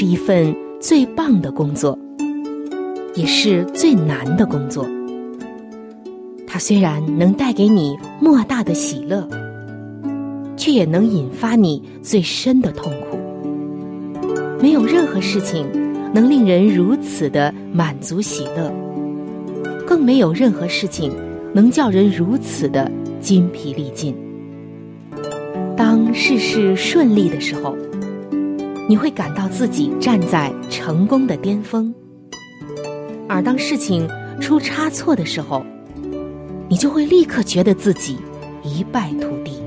是一份最棒的工作，也是最难的工作。它虽然能带给你莫大的喜乐，却也能引发你最深的痛苦。没有任何事情能令人如此的满足喜乐，更没有任何事情能叫人如此的筋疲力尽。当事事顺利的时候。你会感到自己站在成功的巅峰，而当事情出差错的时候，你就会立刻觉得自己一败涂地。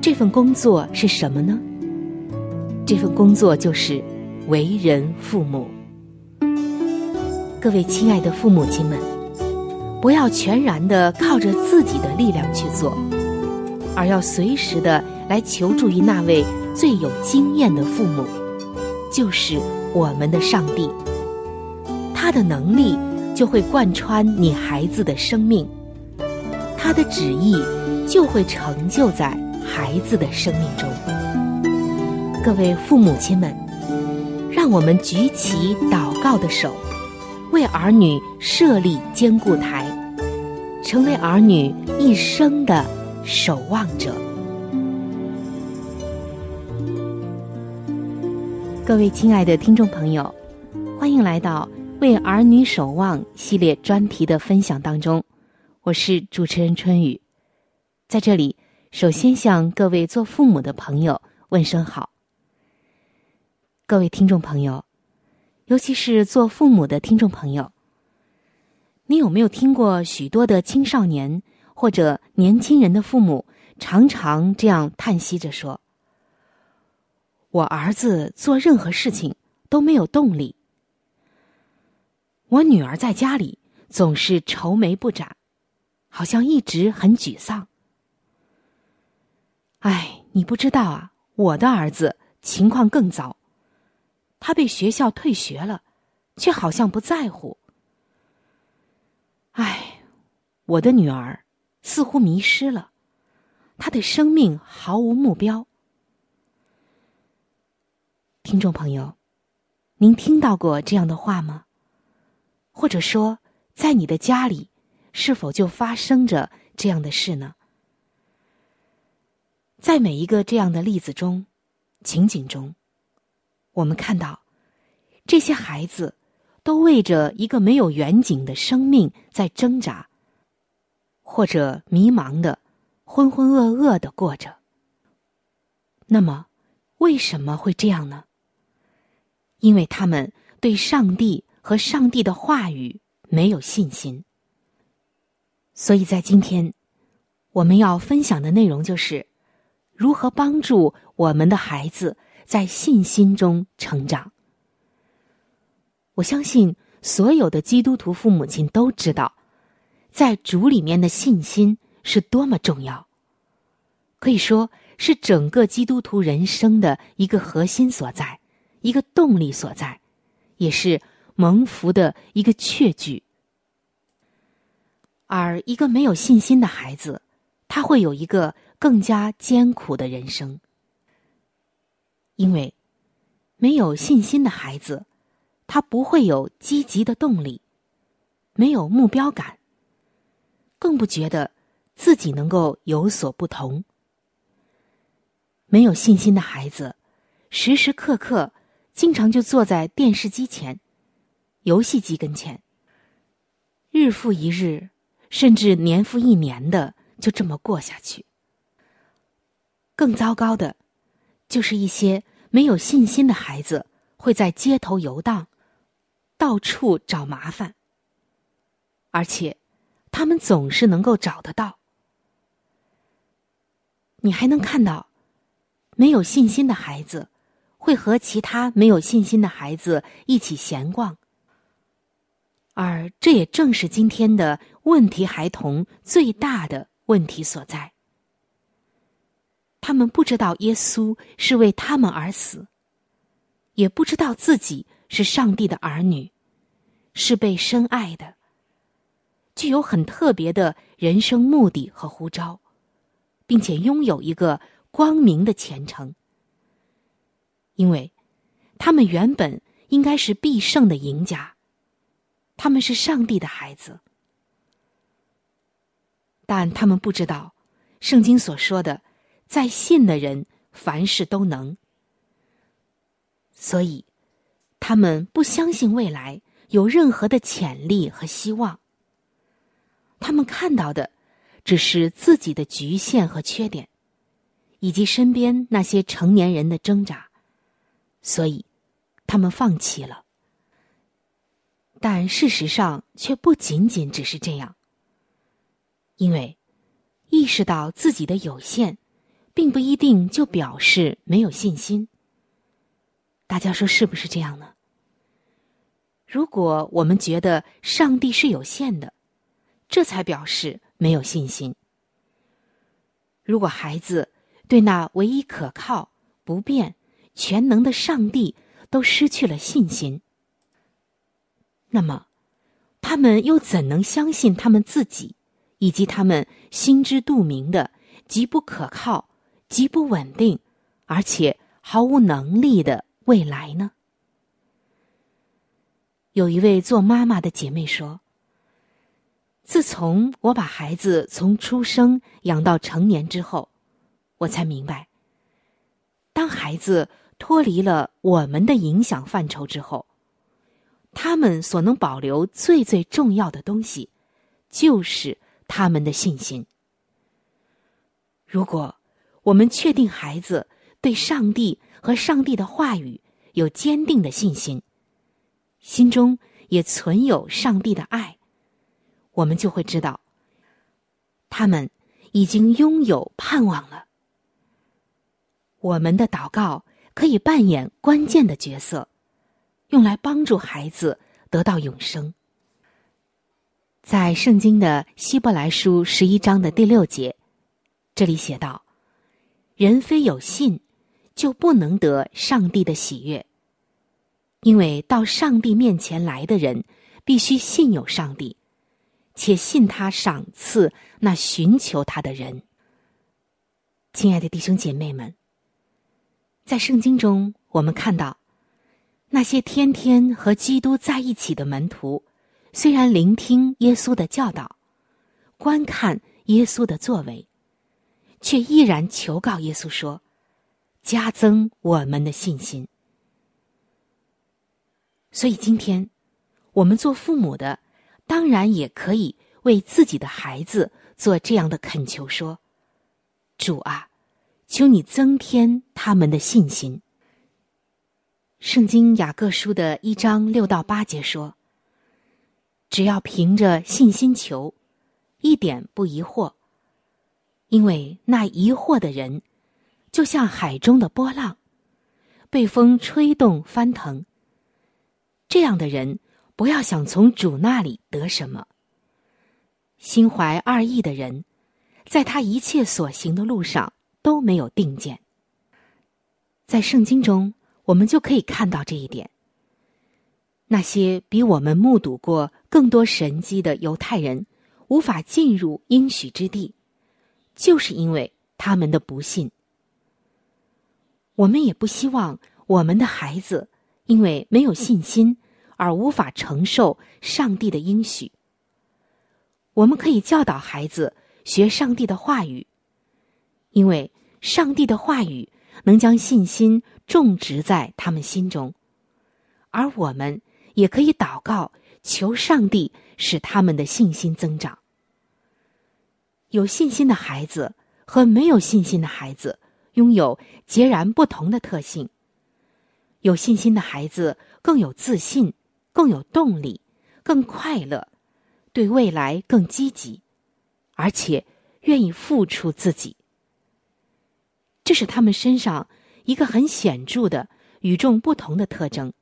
这份工作是什么呢？这份工作就是为人父母。各位亲爱的父母亲们，不要全然的靠着自己的力量去做，而要随时的来求助于那位。最有经验的父母，就是我们的上帝。他的能力就会贯穿你孩子的生命，他的旨意就会成就在孩子的生命中。各位父母亲们，让我们举起祷告的手，为儿女设立坚固台，成为儿女一生的守望者。各位亲爱的听众朋友，欢迎来到《为儿女守望》系列专题的分享当中。我是主持人春雨，在这里首先向各位做父母的朋友问声好。各位听众朋友，尤其是做父母的听众朋友，你有没有听过许多的青少年或者年轻人的父母常常这样叹息着说？我儿子做任何事情都没有动力。我女儿在家里总是愁眉不展，好像一直很沮丧。哎，你不知道啊，我的儿子情况更糟。他被学校退学了，却好像不在乎。哎，我的女儿似乎迷失了，她的生命毫无目标。听众朋友，您听到过这样的话吗？或者说，在你的家里，是否就发生着这样的事呢？在每一个这样的例子中、情景中，我们看到这些孩子都为着一个没有远景的生命在挣扎，或者迷茫的、浑浑噩噩的过着。那么，为什么会这样呢？因为他们对上帝和上帝的话语没有信心，所以在今天我们要分享的内容就是如何帮助我们的孩子在信心中成长。我相信所有的基督徒父母亲都知道，在主里面的信心是多么重要。可以说是整个基督徒人生的一个核心所在，一个动力所在，也是蒙福的一个确据。而一个没有信心的孩子，他会有一个更加艰苦的人生，因为没有信心的孩子，他不会有积极的动力，没有目标感，更不觉得自己能够有所不同。没有信心的孩子，时时刻刻经常就坐在电视机前、游戏机跟前，日复一日。甚至年复一年的就这么过下去。更糟糕的，就是一些没有信心的孩子会在街头游荡，到处找麻烦，而且他们总是能够找得到。你还能看到，没有信心的孩子会和其他没有信心的孩子一起闲逛。而这也正是今天的问题孩童最大的问题所在。他们不知道耶稣是为他们而死，也不知道自己是上帝的儿女，是被深爱的，具有很特别的人生目的和呼召，并且拥有一个光明的前程。因为，他们原本应该是必胜的赢家。他们是上帝的孩子，但他们不知道，圣经所说的，在信的人凡事都能。所以，他们不相信未来有任何的潜力和希望。他们看到的，只是自己的局限和缺点，以及身边那些成年人的挣扎，所以，他们放弃了。但事实上却不仅仅只是这样，因为意识到自己的有限，并不一定就表示没有信心。大家说是不是这样呢？如果我们觉得上帝是有限的，这才表示没有信心。如果孩子对那唯一可靠、不变、全能的上帝都失去了信心，那么，他们又怎能相信他们自己，以及他们心知肚明的极不可靠、极不稳定，而且毫无能力的未来呢？有一位做妈妈的姐妹说：“自从我把孩子从出生养到成年之后，我才明白，当孩子脱离了我们的影响范畴之后。”他们所能保留最最重要的东西，就是他们的信心。如果我们确定孩子对上帝和上帝的话语有坚定的信心，心中也存有上帝的爱，我们就会知道，他们已经拥有盼望了。我们的祷告可以扮演关键的角色。用来帮助孩子得到永生。在圣经的希伯来书十一章的第六节，这里写道：“人非有信，就不能得上帝的喜悦。因为到上帝面前来的人，必须信有上帝，且信他赏赐那寻求他的人。”亲爱的弟兄姐妹们，在圣经中，我们看到。那些天天和基督在一起的门徒，虽然聆听耶稣的教导，观看耶稣的作为，却依然求告耶稣说：“加增我们的信心。”所以今天，我们做父母的，当然也可以为自己的孩子做这样的恳求：说，主啊，求你增添他们的信心。圣经雅各书的一章六到八节说：“只要凭着信心求，一点不疑惑，因为那疑惑的人，就像海中的波浪，被风吹动翻腾。这样的人，不要想从主那里得什么。心怀二意的人，在他一切所行的路上都没有定见。在圣经中，我们就可以看到这一点。那些比我们目睹过更多神迹的犹太人，无法进入应许之地，就是因为他们的不信。我们也不希望我们的孩子因为没有信心而无法承受上帝的应许。我们可以教导孩子学上帝的话语，因为上帝的话语能将信心种植在他们心中，而我们。也可以祷告，求上帝使他们的信心增长。有信心的孩子和没有信心的孩子拥有截然不同的特性。有信心的孩子更有自信，更有动力，更快乐，对未来更积极，而且愿意付出自己。这是他们身上一个很显著的与众不同的特征。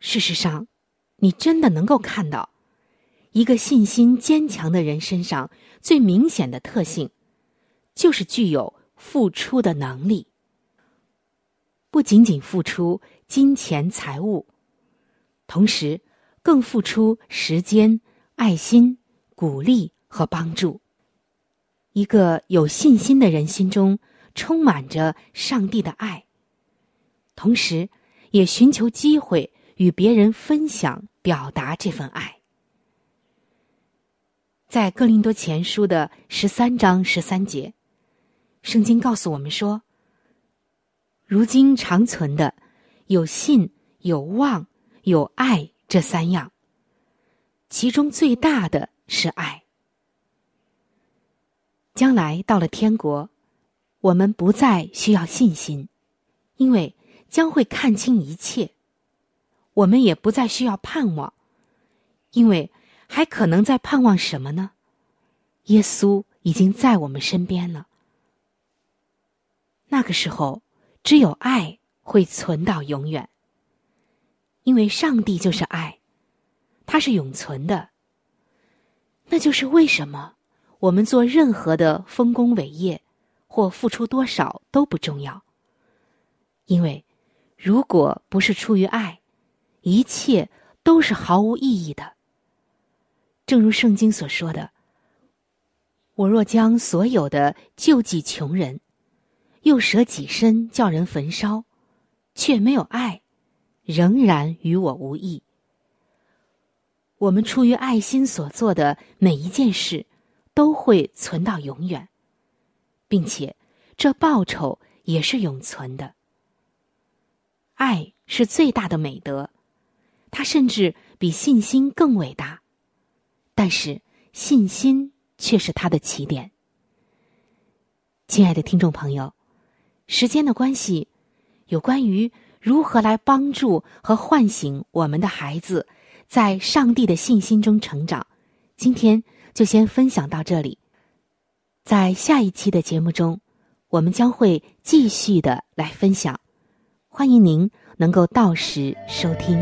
事实上，你真的能够看到，一个信心坚强的人身上最明显的特性，就是具有付出的能力。不仅仅付出金钱财物，同时更付出时间、爱心、鼓励和帮助。一个有信心的人心中充满着上帝的爱，同时也寻求机会。与别人分享、表达这份爱，在《哥林多前书》的十三章十三节，圣经告诉我们说：“如今长存的有信、有望、有爱这三样，其中最大的是爱。将来到了天国，我们不再需要信心，因为将会看清一切。”我们也不再需要盼望，因为还可能在盼望什么呢？耶稣已经在我们身边了。那个时候，只有爱会存到永远，因为上帝就是爱，它是永存的。那就是为什么我们做任何的丰功伟业或付出多少都不重要，因为如果不是出于爱。一切都是毫无意义的。正如圣经所说的：“我若将所有的救济穷人，又舍己身叫人焚烧，却没有爱，仍然与我无益。”我们出于爱心所做的每一件事，都会存到永远，并且这报酬也是永存的。爱是最大的美德。它甚至比信心更伟大，但是信心却是它的起点。亲爱的听众朋友，时间的关系，有关于如何来帮助和唤醒我们的孩子在上帝的信心中成长，今天就先分享到这里。在下一期的节目中，我们将会继续的来分享，欢迎您能够到时收听。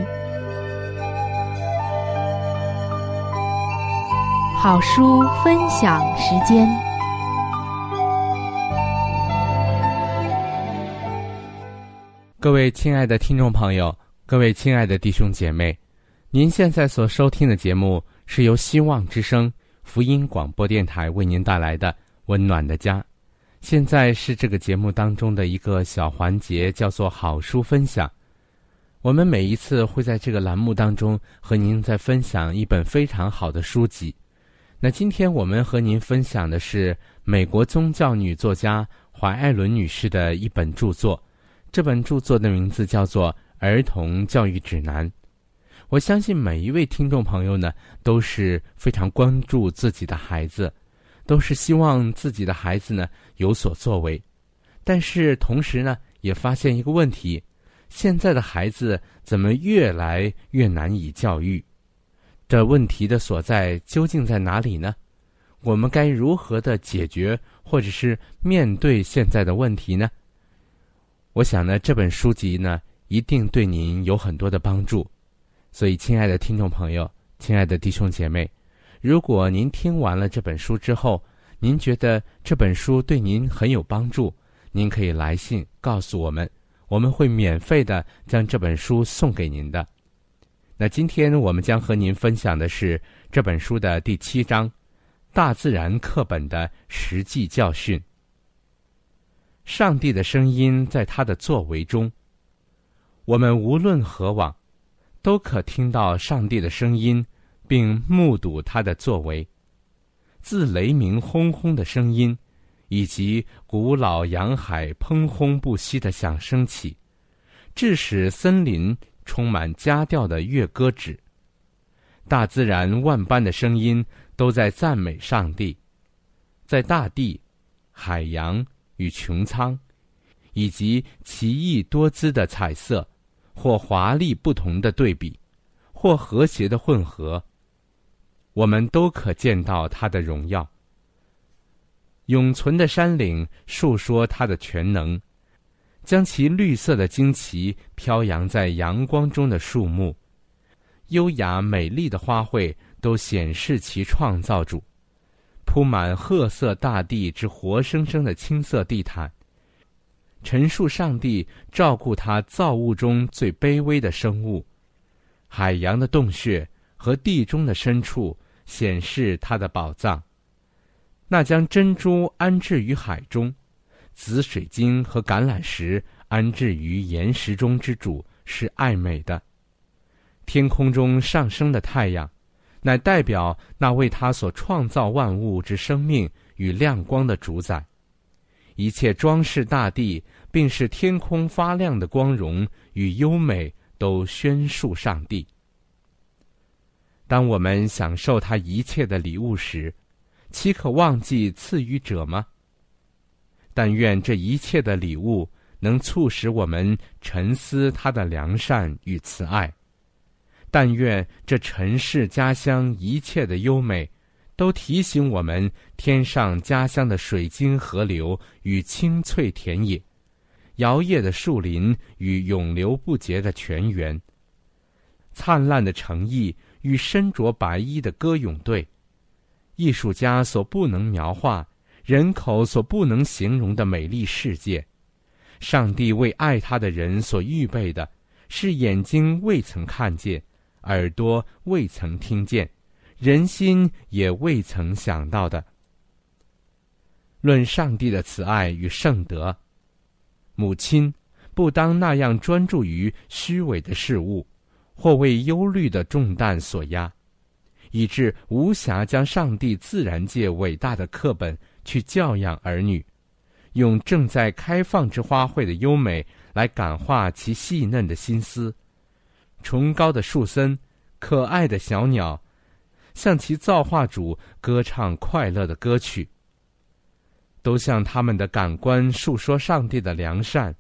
好书分享时间。各位亲爱的听众朋友，各位亲爱的弟兄姐妹，您现在所收听的节目是由希望之声福音广播电台为您带来的《温暖的家》。现在是这个节目当中的一个小环节，叫做好书分享。我们每一次会在这个栏目当中和您在分享一本非常好的书籍。那今天我们和您分享的是美国宗教女作家怀艾伦女士的一本著作，这本著作的名字叫做《儿童教育指南》。我相信每一位听众朋友呢都是非常关注自己的孩子，都是希望自己的孩子呢有所作为，但是同时呢也发现一个问题：现在的孩子怎么越来越难以教育？这问题的所在究竟在哪里呢？我们该如何的解决，或者是面对现在的问题呢？我想呢，这本书籍呢，一定对您有很多的帮助。所以，亲爱的听众朋友，亲爱的弟兄姐妹，如果您听完了这本书之后，您觉得这本书对您很有帮助，您可以来信告诉我们，我们会免费的将这本书送给您的。那今天我们将和您分享的是这本书的第七章《大自然课本的实际教训》。上帝的声音在他的作为中，我们无论何往，都可听到上帝的声音，并目睹他的作为。自雷鸣轰轰的声音，以及古老洋海砰轰不息的响声起，致使森林充满佳调的乐歌纸。大自然万般的声音都在赞美上帝，在大地、海洋与穹苍，以及奇异多姿的彩色，或华丽不同的对比，或和谐的混合。我们都可见到他的荣耀。永存的山岭述说他的全能，将其绿色的旌旗飘扬在阳光中的树木，优雅美丽的花卉都显示其创造主。铺满褐色大地之活生生的青色地毯，陈述上帝照顾他造物中最卑微的生物，海洋的洞穴。和地中的深处显示他的宝藏。那将珍珠安置于海中，紫水晶和橄榄石安置于岩石中之主是爱美的。天空中上升的太阳，乃代表那为他所创造万物之生命与亮光的主宰。一切装饰大地，并使天空发亮的光荣与优美，都宣述上帝。当我们享受他一切的礼物时，岂可忘记赐予者吗？但愿这一切的礼物能促使我们沉思他的良善与慈爱。但愿这尘世家乡一切的优美，都提醒我们天上家乡的水晶河流与青翠田野，摇曳的树林与永流不竭的泉源，灿烂的诚意。与身着白衣的歌咏队，艺术家所不能描画、人口所不能形容的美丽世界，上帝为爱他的人所预备的，是眼睛未曾看见、耳朵未曾听见、人心也未曾想到的。论上帝的慈爱与圣德，母亲不当那样专注于虚伪的事物。或为忧虑的重担所压，以致无暇将上帝自然界伟大的课本去教养儿女，用正在开放之花卉的优美来感化其细嫩的心思。崇高的树森，可爱的小鸟，向其造化主歌唱快乐的歌曲，都向他们的感官述说上帝的良善、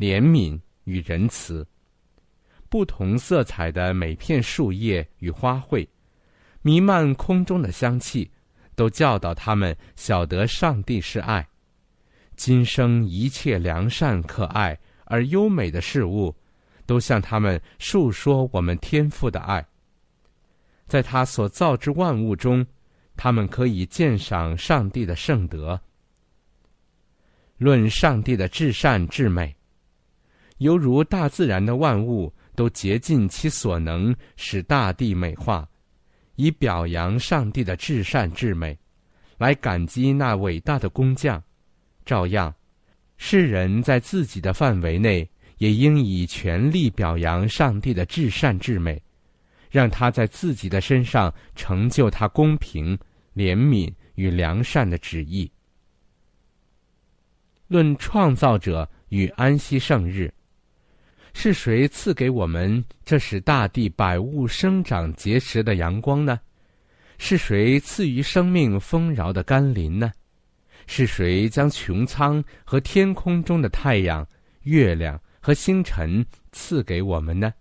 怜悯与仁慈。不同色彩的每片树叶与花卉，弥漫空中的香气，都教导他们晓得上帝是爱。今生一切良善、可爱而优美的事物，都向他们述说我们天赋的爱。在他所造之万物中，他们可以鉴赏上帝的圣德。论上帝的至善至美，犹如大自然的万物。都竭尽其所能使大地美化，以表扬上帝的至善至美，来感激那伟大的工匠。照样，世人在自己的范围内也应以全力表扬上帝的至善至美，让他在自己的身上成就他公平、怜悯与良善的旨意。论创造者与安息圣日。是谁赐给我们这使大地百物生长结实的阳光呢？是谁赐予生命丰饶的甘霖呢？是谁将穹苍和天空中的太阳、月亮和星辰赐给我们呢？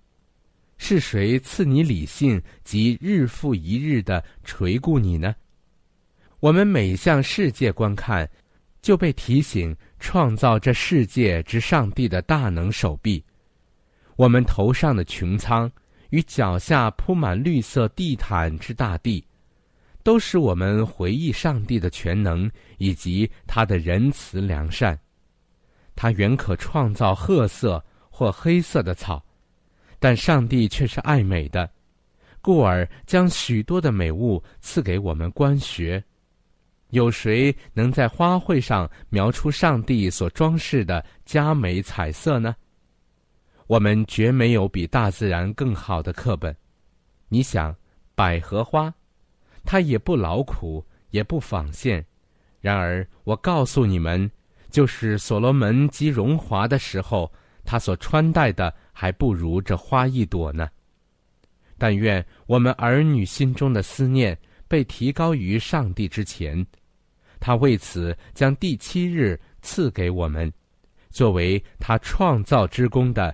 是谁赐你理性及日复一日的垂顾你呢？我们每向世界观看，就被提醒创造这世界之上帝的大能手臂。我们头上的穹苍与脚下铺满绿色地毯之大地，都使我们回忆上帝的全能以及他的仁慈良善。他原可创造褐色或黑色的草，但上帝却是爱美的，故而将许多的美物赐给我们观学。有谁能在花卉上描出上帝所装饰的佳美彩色呢？我们绝没有比大自然更好的课本。你想，百合花，它也不劳苦，也不纺线。然而，我告诉你们，就是所罗门极荣华的时候，他所穿戴的还不如这花一朵呢。但愿我们儿女心中的思念被提高于上帝之前。他为此将第七日赐给我们，作为他创造之功的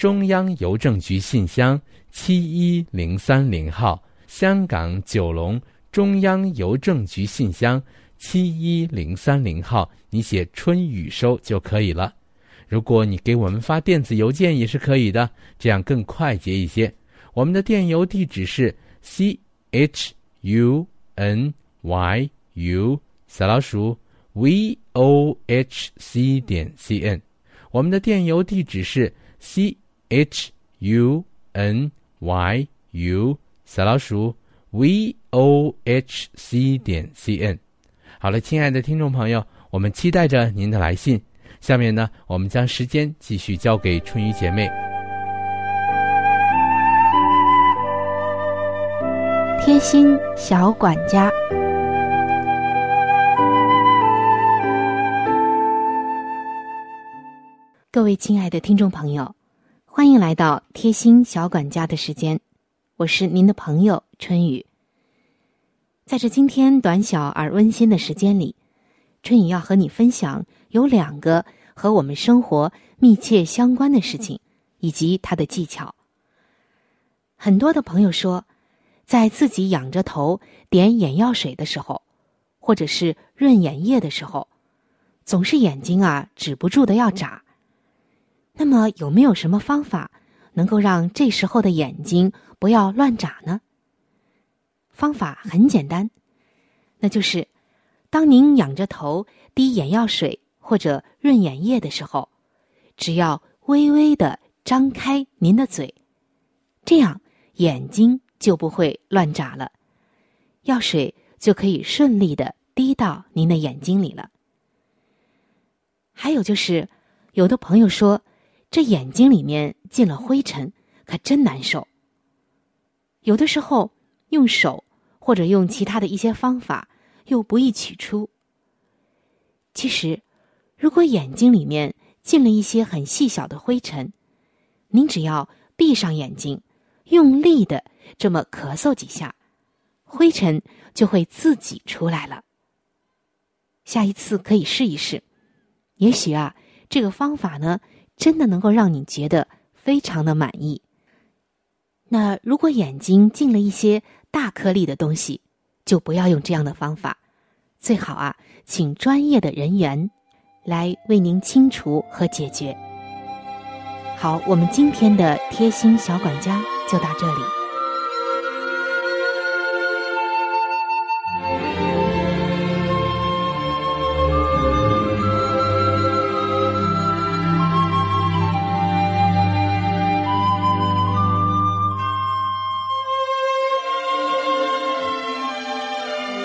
中央邮政局信箱七一零三零号，香港九龙中央邮政局信箱七一零三零号，你写“春雨收”就可以了。如果你给我们发电子邮件也是可以的，这样更快捷一些。我们的电邮地址是 c h u n y u 小老鼠。v o h c 点 c n，我们的电邮地址是 c h u n y u 小老鼠 v o h c 点 c n。好了，亲爱的听众朋友，我们期待着您的来信。下面呢，我们将时间继续交给春雨姐妹。贴心小管家。各位亲爱的听众朋友，欢迎来到贴心小管家的时间，我是您的朋友春雨。在这今天短小而温馨的时间里，春雨要和你分享有两个和我们生活密切相关的事情，以及它的技巧。很多的朋友说，在自己仰着头点眼药水的时候，或者是润眼液的时候，总是眼睛啊止不住的要眨。那么有没有什么方法能够让这时候的眼睛不要乱眨呢？方法很简单，那就是当您仰着头滴眼药水或者润眼液的时候，只要微微的张开您的嘴，这样眼睛就不会乱眨了，药水就可以顺利的滴到您的眼睛里了。还有就是，有的朋友说。这眼睛里面进了灰尘，可真难受。有的时候用手或者用其他的一些方法，又不易取出。其实，如果眼睛里面进了一些很细小的灰尘，您只要闭上眼睛，用力的这么咳嗽几下，灰尘就会自己出来了。下一次可以试一试，也许啊，这个方法呢。真的能够让你觉得非常的满意。那如果眼睛进了一些大颗粒的东西，就不要用这样的方法，最好啊，请专业的人员来为您清除和解决。好，我们今天的贴心小管家就到这里。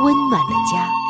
温暖的家。